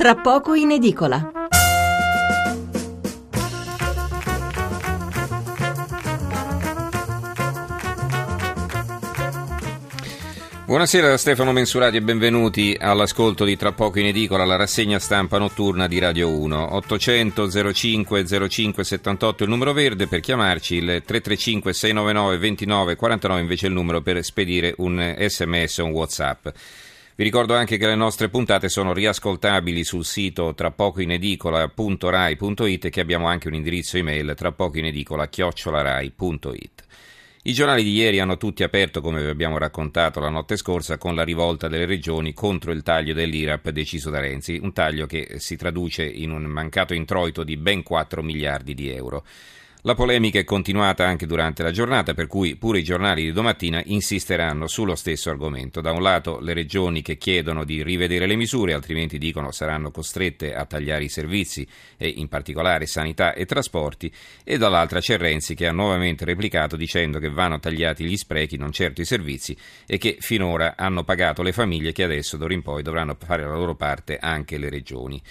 tra poco in edicola. Buonasera da Stefano Mensurati e benvenuti all'ascolto di Tra poco in edicola, la rassegna stampa notturna di Radio 1. 800 05 05 78 il numero verde per chiamarci, il 335 699 29 49 invece il numero per spedire un sms o un whatsapp. Vi ricordo anche che le nostre puntate sono riascoltabili sul sito trapocoinedicola.rai.it e che abbiamo anche un indirizzo email trapocoinedicola.rai.it. I giornali di ieri hanno tutti aperto, come vi abbiamo raccontato la notte scorsa, con la rivolta delle regioni contro il taglio dell'IRAP deciso da Renzi, un taglio che si traduce in un mancato introito di ben 4 miliardi di euro. La polemica è continuata anche durante la giornata, per cui pure i giornali di domattina insisteranno sullo stesso argomento. Da un lato le regioni che chiedono di rivedere le misure, altrimenti dicono saranno costrette a tagliare i servizi, e in particolare sanità e trasporti, e dall'altra c'è Renzi che ha nuovamente replicato dicendo che vanno tagliati gli sprechi, non certo i servizi, e che finora hanno pagato le famiglie che adesso d'ora in poi dovranno fare la loro parte anche le regioni.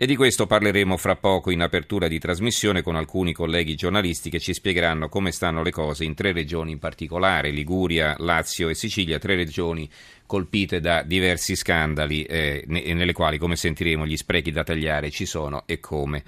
E di questo parleremo fra poco in apertura di trasmissione con alcuni colleghi giornalisti che ci spiegheranno come stanno le cose in tre regioni in particolare, Liguria, Lazio e Sicilia, tre regioni colpite da diversi scandali eh, nelle quali, come sentiremo, gli sprechi da tagliare ci sono e come.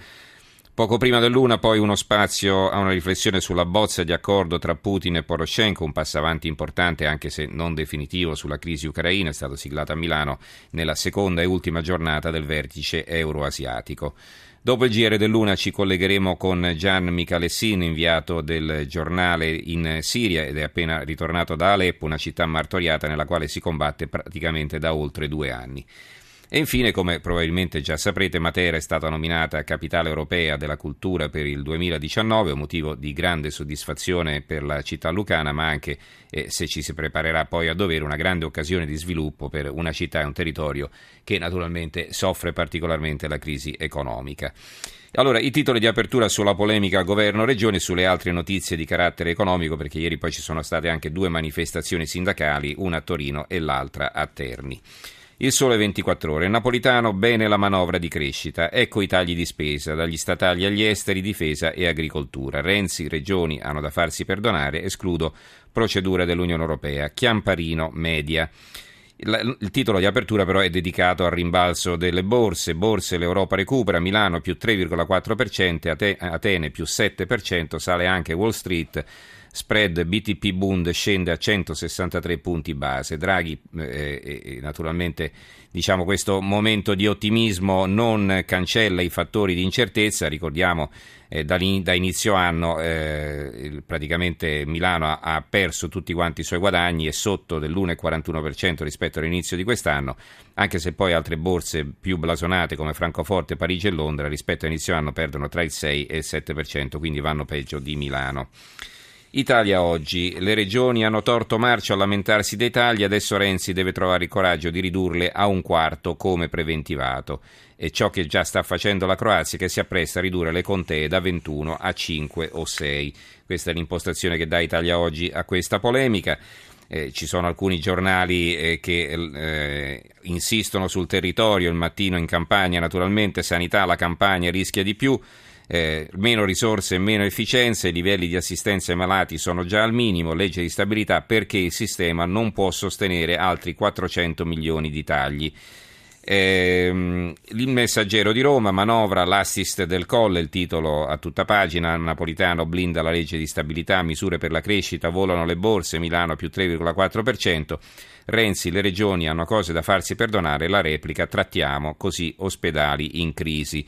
Poco prima dell'una poi uno spazio a una riflessione sulla bozza di accordo tra Putin e Poroshenko, un passo avanti importante anche se non definitivo sulla crisi ucraina, è stato siglato a Milano nella seconda e ultima giornata del vertice euroasiatico. Dopo il GR dell'Una ci collegheremo con Gian Michalessin, inviato del giornale in Siria ed è appena ritornato da Aleppo, una città martoriata nella quale si combatte praticamente da oltre due anni. E infine, come probabilmente già saprete, Matera è stata nominata Capitale Europea della Cultura per il 2019, un motivo di grande soddisfazione per la città lucana, ma anche, eh, se ci si preparerà poi a dovere, una grande occasione di sviluppo per una città e un territorio che naturalmente soffre particolarmente la crisi economica. Allora, i titoli di apertura sulla polemica governo-regione e sulle altre notizie di carattere economico, perché ieri poi ci sono state anche due manifestazioni sindacali, una a Torino e l'altra a Terni. Il sole 24 ore. Napolitano, bene la manovra di crescita. Ecco i tagli di spesa, dagli statali agli esteri, difesa e agricoltura. Renzi, regioni hanno da farsi perdonare, escludo procedura dell'Unione Europea. Chiamparino, media. Il titolo di apertura però è dedicato al rimbalzo delle borse. Borse l'Europa recupera, Milano più 3,4%, Atene più 7%, sale anche Wall Street spread BTP Bund scende a 163 punti base. Draghi, eh, eh, naturalmente, diciamo questo momento di ottimismo non cancella i fattori di incertezza. Ricordiamo eh, da, inizio anno eh, praticamente Milano ha, ha, perso tutti quanti i suoi guadagni e sotto dell'1,41% rispetto all'inizio di quest'anno, anche se poi altre borse più blasonate come Francoforte, Parigi e Londra rispetto all'inizio anno perdono tra il 6 e il 7%, quindi vanno peggio di Milano. Italia oggi. Le regioni hanno torto marcio a lamentarsi dei tagli, adesso Renzi deve trovare il coraggio di ridurle a un quarto come preventivato. E ciò che già sta facendo la Croazia che si appresta a ridurre le contee da 21 a 5 o 6. Questa è l'impostazione che dà Italia oggi a questa polemica. Eh, ci sono alcuni giornali eh, che eh, insistono sul territorio, il mattino in campagna naturalmente, sanità, la campagna rischia di più eh, meno risorse e meno efficienza, i livelli di assistenza ai malati sono già al minimo, legge di stabilità perché il sistema non può sostenere altri 400 milioni di tagli. Eh, il messaggero di Roma manovra l'assist del Colle, il titolo a tutta pagina, Napolitano blinda la legge di stabilità, misure per la crescita, volano le borse, Milano più 3,4%, Renzi, le regioni hanno cose da farsi perdonare, la replica, trattiamo così ospedali in crisi.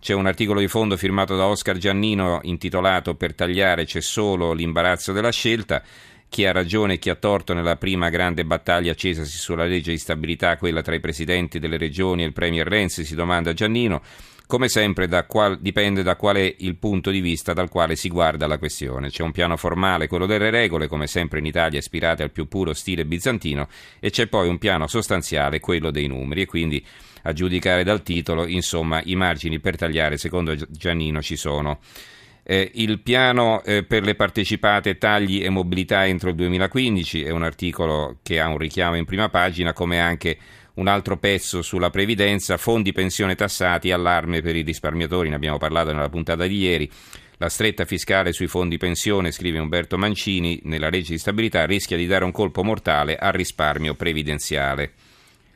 C'è un articolo di fondo firmato da Oscar Giannino intitolato Per tagliare c'è solo l'imbarazzo della scelta. Chi ha ragione e chi ha torto nella prima grande battaglia accesasi sulla legge di stabilità, quella tra i presidenti delle regioni e il Premier Renzi, si domanda Giannino. Come sempre da qual, dipende da qual è il punto di vista dal quale si guarda la questione. C'è un piano formale, quello delle regole, come sempre in Italia ispirate al più puro stile bizantino, e c'è poi un piano sostanziale, quello dei numeri, e quindi a giudicare dal titolo, insomma, i margini per tagliare, secondo Giannino, ci sono. Eh, il piano eh, per le partecipate tagli e mobilità entro il 2015 è un articolo che ha un richiamo in prima pagina, come anche Un altro pezzo sulla previdenza, fondi pensione tassati, allarme per i risparmiatori, ne abbiamo parlato nella puntata di ieri. La stretta fiscale sui fondi pensione, scrive Umberto Mancini, nella legge di stabilità rischia di dare un colpo mortale al risparmio previdenziale.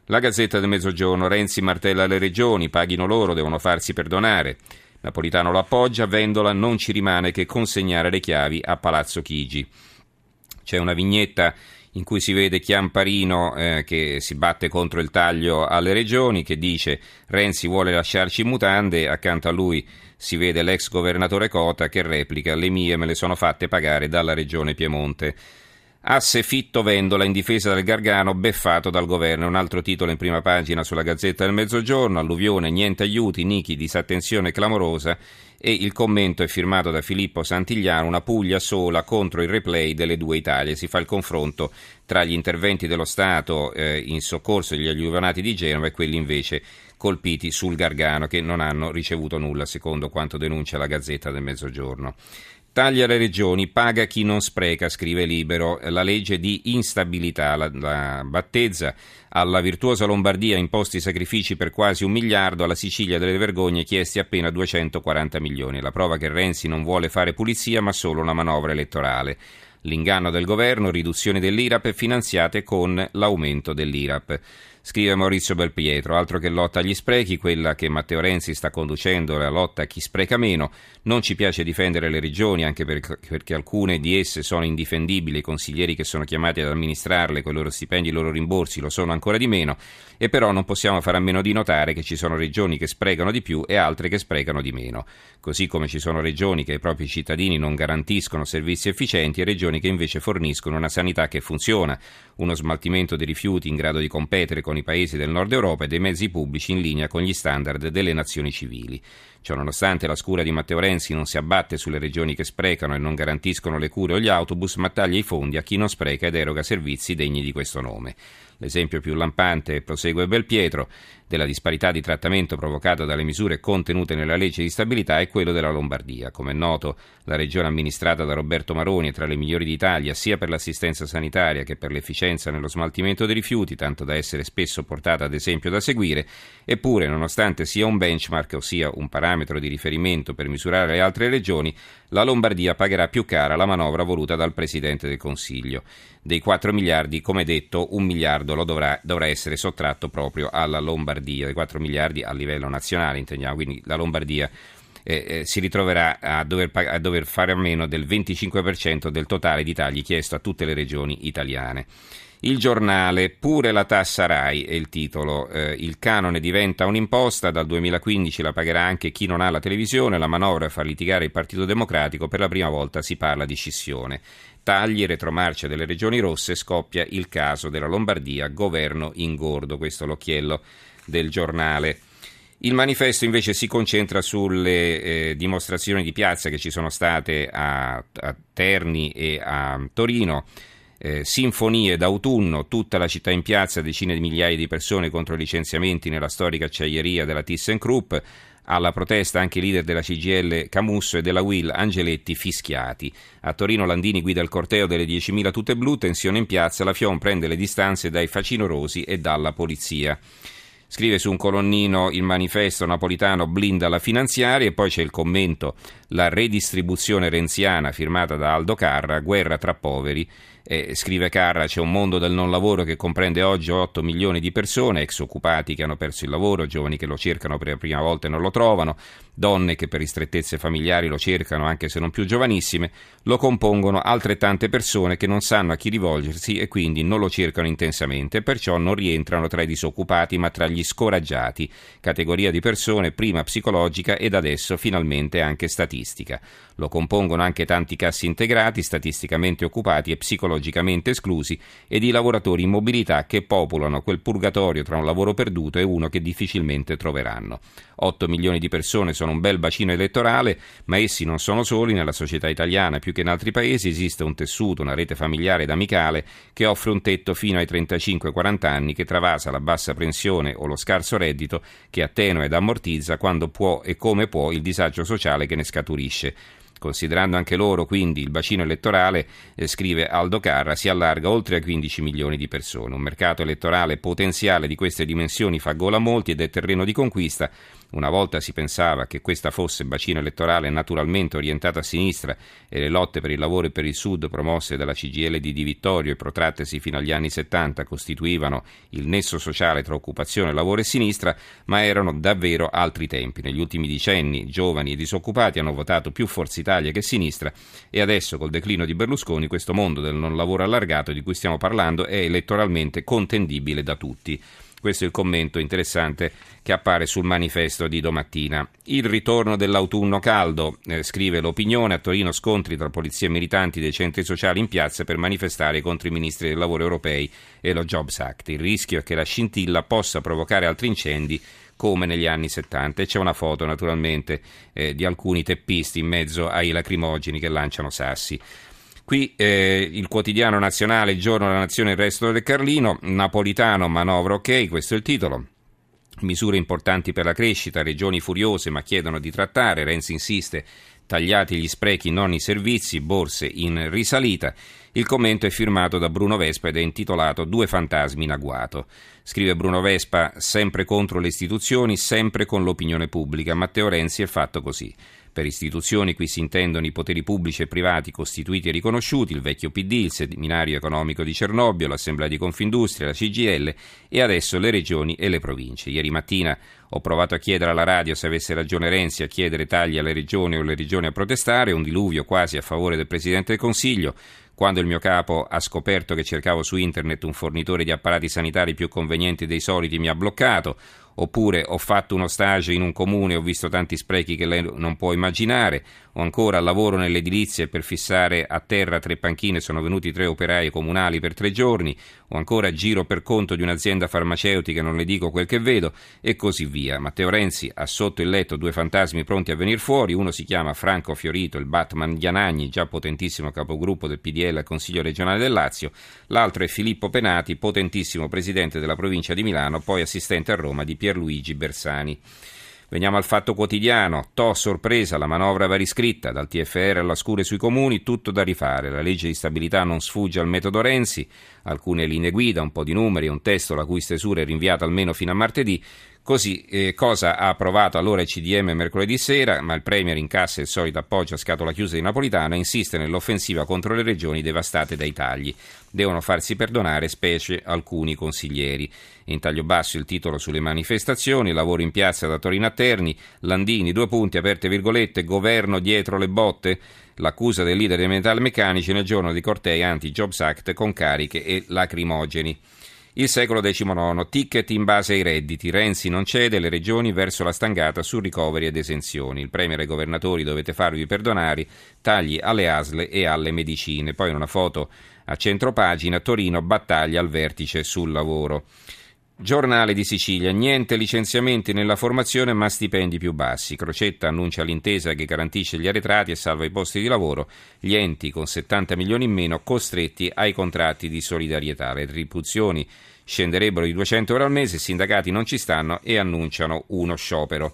La Gazzetta del Mezzogiorno, Renzi martella le regioni, paghino loro, devono farsi perdonare. Napolitano lo appoggia, Vendola non ci rimane che consegnare le chiavi a Palazzo Chigi. C'è una vignetta in cui si vede Chiamparino eh, che si batte contro il taglio alle regioni, che dice Renzi vuole lasciarci mutande, accanto a lui si vede l'ex governatore Cota che replica le mie me le sono fatte pagare dalla regione Piemonte. Asse Fitto Vendola in difesa del Gargano, beffato dal governo. Un altro titolo in prima pagina sulla Gazzetta del Mezzogiorno, alluvione, niente aiuti, Nichi, disattenzione clamorosa e il commento è firmato da Filippo Santigliano, una Puglia sola contro il replay delle due Italie. Si fa il confronto tra gli interventi dello Stato eh, in soccorso degli alluvionati di Genova e quelli invece colpiti sul Gargano che non hanno ricevuto nulla, secondo quanto denuncia la Gazzetta del Mezzogiorno. Taglia le regioni, paga chi non spreca, scrive Libero. La legge di instabilità la, la battezza. Alla virtuosa Lombardia imposti sacrifici per quasi un miliardo, alla Sicilia delle vergogne chiesti appena 240 milioni. La prova che Renzi non vuole fare pulizia ma solo una manovra elettorale. L'inganno del governo, riduzione dell'IRAP finanziate con l'aumento dell'IRAP. Scrive Maurizio Belpietro, altro che lotta agli sprechi, quella che Matteo Renzi sta conducendo la lotta a chi spreca meno. Non ci piace difendere le regioni, anche perché alcune di esse sono indifendibili, i consiglieri che sono chiamati ad amministrarle, con i loro stipendi e i loro rimborsi lo sono ancora di meno, e però non possiamo fare a meno di notare che ci sono regioni che sprecano di più e altre che sprecano di meno. Così come ci sono regioni che ai propri cittadini non garantiscono servizi efficienti e regioni che invece forniscono una sanità che funziona, uno smaltimento di rifiuti in grado di competere con i paesi del nord Europa e dei mezzi pubblici in linea con gli standard delle nazioni civili. Ciononostante la scura di Matteo Renzi non si abbatte sulle regioni che sprecano e non garantiscono le cure o gli autobus, ma taglia i fondi a chi non spreca ed eroga servizi degni di questo nome. L'esempio più lampante, prosegue Belpietro, della disparità di trattamento provocata dalle misure contenute nella legge di stabilità è quello della Lombardia. Come è noto, la regione amministrata da Roberto Maroni è tra le migliori d'Italia sia per l'assistenza sanitaria che per l'efficienza nello smaltimento dei rifiuti, tanto da essere spesso portata ad esempio da seguire, eppure nonostante sia un benchmark, ossia un parametro di riferimento per misurare le altre regioni, la Lombardia pagherà più cara la manovra voluta dal Presidente del Consiglio. Dei 4 miliardi, come detto, un miliardo dovrà, dovrà essere sottratto proprio alla Lombardia, dei 4 miliardi a livello nazionale, intendiamo, quindi la Lombardia eh, eh, si ritroverà a dover, a dover, fare a meno del 25% del totale di tagli chiesto a tutte le regioni italiane. Il giornale, pure la tassa RAI è il titolo. Eh, il canone diventa un'imposta, dal 2015 la pagherà anche chi non ha la televisione, la manovra fa litigare il Partito Democratico, per la prima volta si parla di scissione. Tagli, retromarcia delle regioni rosse, scoppia il caso della Lombardia, governo ingordo, questo è l'occhiello del giornale. Il manifesto invece si concentra sulle eh, dimostrazioni di piazza che ci sono state a, a Terni e a Torino eh, sinfonie d'autunno, tutta la città in piazza, decine di migliaia di persone contro i licenziamenti nella storica acciaieria della ThyssenKrupp, alla protesta anche i leader della CGL Camusso e della Will Angeletti fischiati. A Torino Landini guida il corteo delle 10.000 tute blu, tensione in piazza, la FIOM prende le distanze dai facinorosi e dalla polizia. Scrive su un colonnino il manifesto napolitano blinda la finanziaria e poi c'è il commento. La redistribuzione renziana firmata da Aldo Carra, guerra tra poveri. Eh, scrive Carra, c'è un mondo del non lavoro che comprende oggi 8 milioni di persone, ex occupati che hanno perso il lavoro, giovani che lo cercano per la prima volta e non lo trovano, donne che per ristrettezze familiari lo cercano anche se non più giovanissime, lo compongono altrettante persone che non sanno a chi rivolgersi e quindi non lo cercano intensamente perciò non rientrano tra i disoccupati ma tra gli scoraggiati, categoria di persone prima psicologica ed adesso finalmente anche statistica. Lo compongono anche tanti cassi integrati, statisticamente occupati e psicologicamente esclusi, ed i lavoratori in mobilità che popolano quel purgatorio tra un lavoro perduto e uno che difficilmente troveranno. 8 milioni di persone sono un bel bacino elettorale, ma essi non sono soli, nella società italiana più che in altri paesi esiste un tessuto, una rete familiare ed amicale che offre un tetto fino ai 35-40 anni che travasa la bassa pensione o lo scarso reddito che attenua ed ammortizza quando può e come può il disagio sociale che ne scaturisce. Considerando anche loro, quindi, il bacino elettorale, eh, scrive Aldo Carra, si allarga oltre a 15 milioni di persone. Un mercato elettorale potenziale di queste dimensioni fa gola a molti ed è terreno di conquista. Una volta si pensava che questa fosse bacino elettorale naturalmente orientato a sinistra e le lotte per il lavoro e per il sud promosse dalla CGL di Di Vittorio e protrattesi fino agli anni 70 costituivano il nesso sociale tra occupazione, lavoro e sinistra, ma erano davvero altri tempi. Negli ultimi decenni giovani e disoccupati hanno votato più Forza Italia che sinistra e adesso col declino di Berlusconi questo mondo del non lavoro allargato di cui stiamo parlando è elettoralmente contendibile da tutti. Questo è il commento interessante che appare sul manifesto di domattina. Il ritorno dell'autunno caldo, eh, scrive l'opinione, a Torino scontri tra polizia e militanti dei centri sociali in piazza per manifestare contro i ministri del lavoro europei e lo Jobs Act. Il rischio è che la scintilla possa provocare altri incendi come negli anni 70 e c'è una foto naturalmente eh, di alcuni teppisti in mezzo ai lacrimogeni che lanciano sassi. Qui eh, il quotidiano nazionale, il giorno della nazione, il resto del Carlino, Napolitano, manovra ok, questo è il titolo. Misure importanti per la crescita, regioni furiose ma chiedono di trattare, Renzi insiste, tagliati gli sprechi, non i servizi, borse in risalita. Il commento è firmato da Bruno Vespa ed è intitolato Due fantasmi in agguato. Scrive Bruno Vespa, sempre contro le istituzioni, sempre con l'opinione pubblica. Matteo Renzi è fatto così. Per istituzioni qui si intendono i poteri pubblici e privati costituiti e riconosciuti, il vecchio PD, il seminario economico di Cernobbio, l'Assemblea di Confindustria, la CGL e adesso le regioni e le province. Ieri mattina ho provato a chiedere alla radio se avesse ragione Renzi a chiedere tagli alle regioni o le regioni a protestare, un diluvio quasi a favore del Presidente del Consiglio. Quando il mio capo ha scoperto che cercavo su internet un fornitore di apparati sanitari più convenienti dei soliti mi ha bloccato oppure ho fatto uno stage in un comune e ho visto tanti sprechi che lei non può immaginare, o ancora lavoro nell'edilizia per fissare a terra tre panchine sono venuti tre operai comunali per tre giorni, o ancora giro per conto di un'azienda farmaceutica, non le dico quel che vedo, e così via. Matteo Renzi ha sotto il letto due fantasmi pronti a venire fuori, uno si chiama Franco Fiorito, il Batman Ghianagni, già potentissimo capogruppo del PDL al Consiglio regionale del Lazio, l'altro è Filippo Penati, potentissimo presidente della provincia di Milano, poi assistente a Roma di Pierluigi Bersani. Veniamo al fatto quotidiano. To sorpresa, la manovra va riscritta, dal TFR alla scure sui comuni, tutto da rifare. La legge di stabilità non sfugge al metodo Renzi, alcune linee guida, un po' di numeri, un testo la cui stesura è rinviata almeno fino a martedì. Così, eh, cosa ha approvato allora il CDM mercoledì sera, ma il Premier incassa il solito appoggio a scatola chiusa di Napolitano e insiste nell'offensiva contro le regioni devastate dai tagli. Devono farsi perdonare specie alcuni consiglieri. In taglio basso il titolo sulle manifestazioni, lavoro in piazza da Torino a Terni, Landini, due punti, aperte virgolette, governo dietro le botte, l'accusa del leader dei metalmeccanici nel giorno di cortei anti-Jobs Act con cariche e lacrimogeni. Il secolo XIX, ticket in base ai redditi. Renzi non cede, le regioni verso la stangata su ricoveri ed esenzioni. Il Premier e i governatori dovete farvi perdonare, tagli alle ASL e alle medicine. Poi in una foto a centropagina, Torino, battaglia al vertice sul lavoro. Giornale di Sicilia, niente licenziamenti nella formazione ma stipendi più bassi. Crocetta annuncia l'intesa che garantisce gli arretrati e salva i posti di lavoro. Gli enti con 70 milioni in meno costretti ai contratti di solidarietà. Le retribuzioni scenderebbero di 200 euro al mese, i sindacati non ci stanno e annunciano uno sciopero.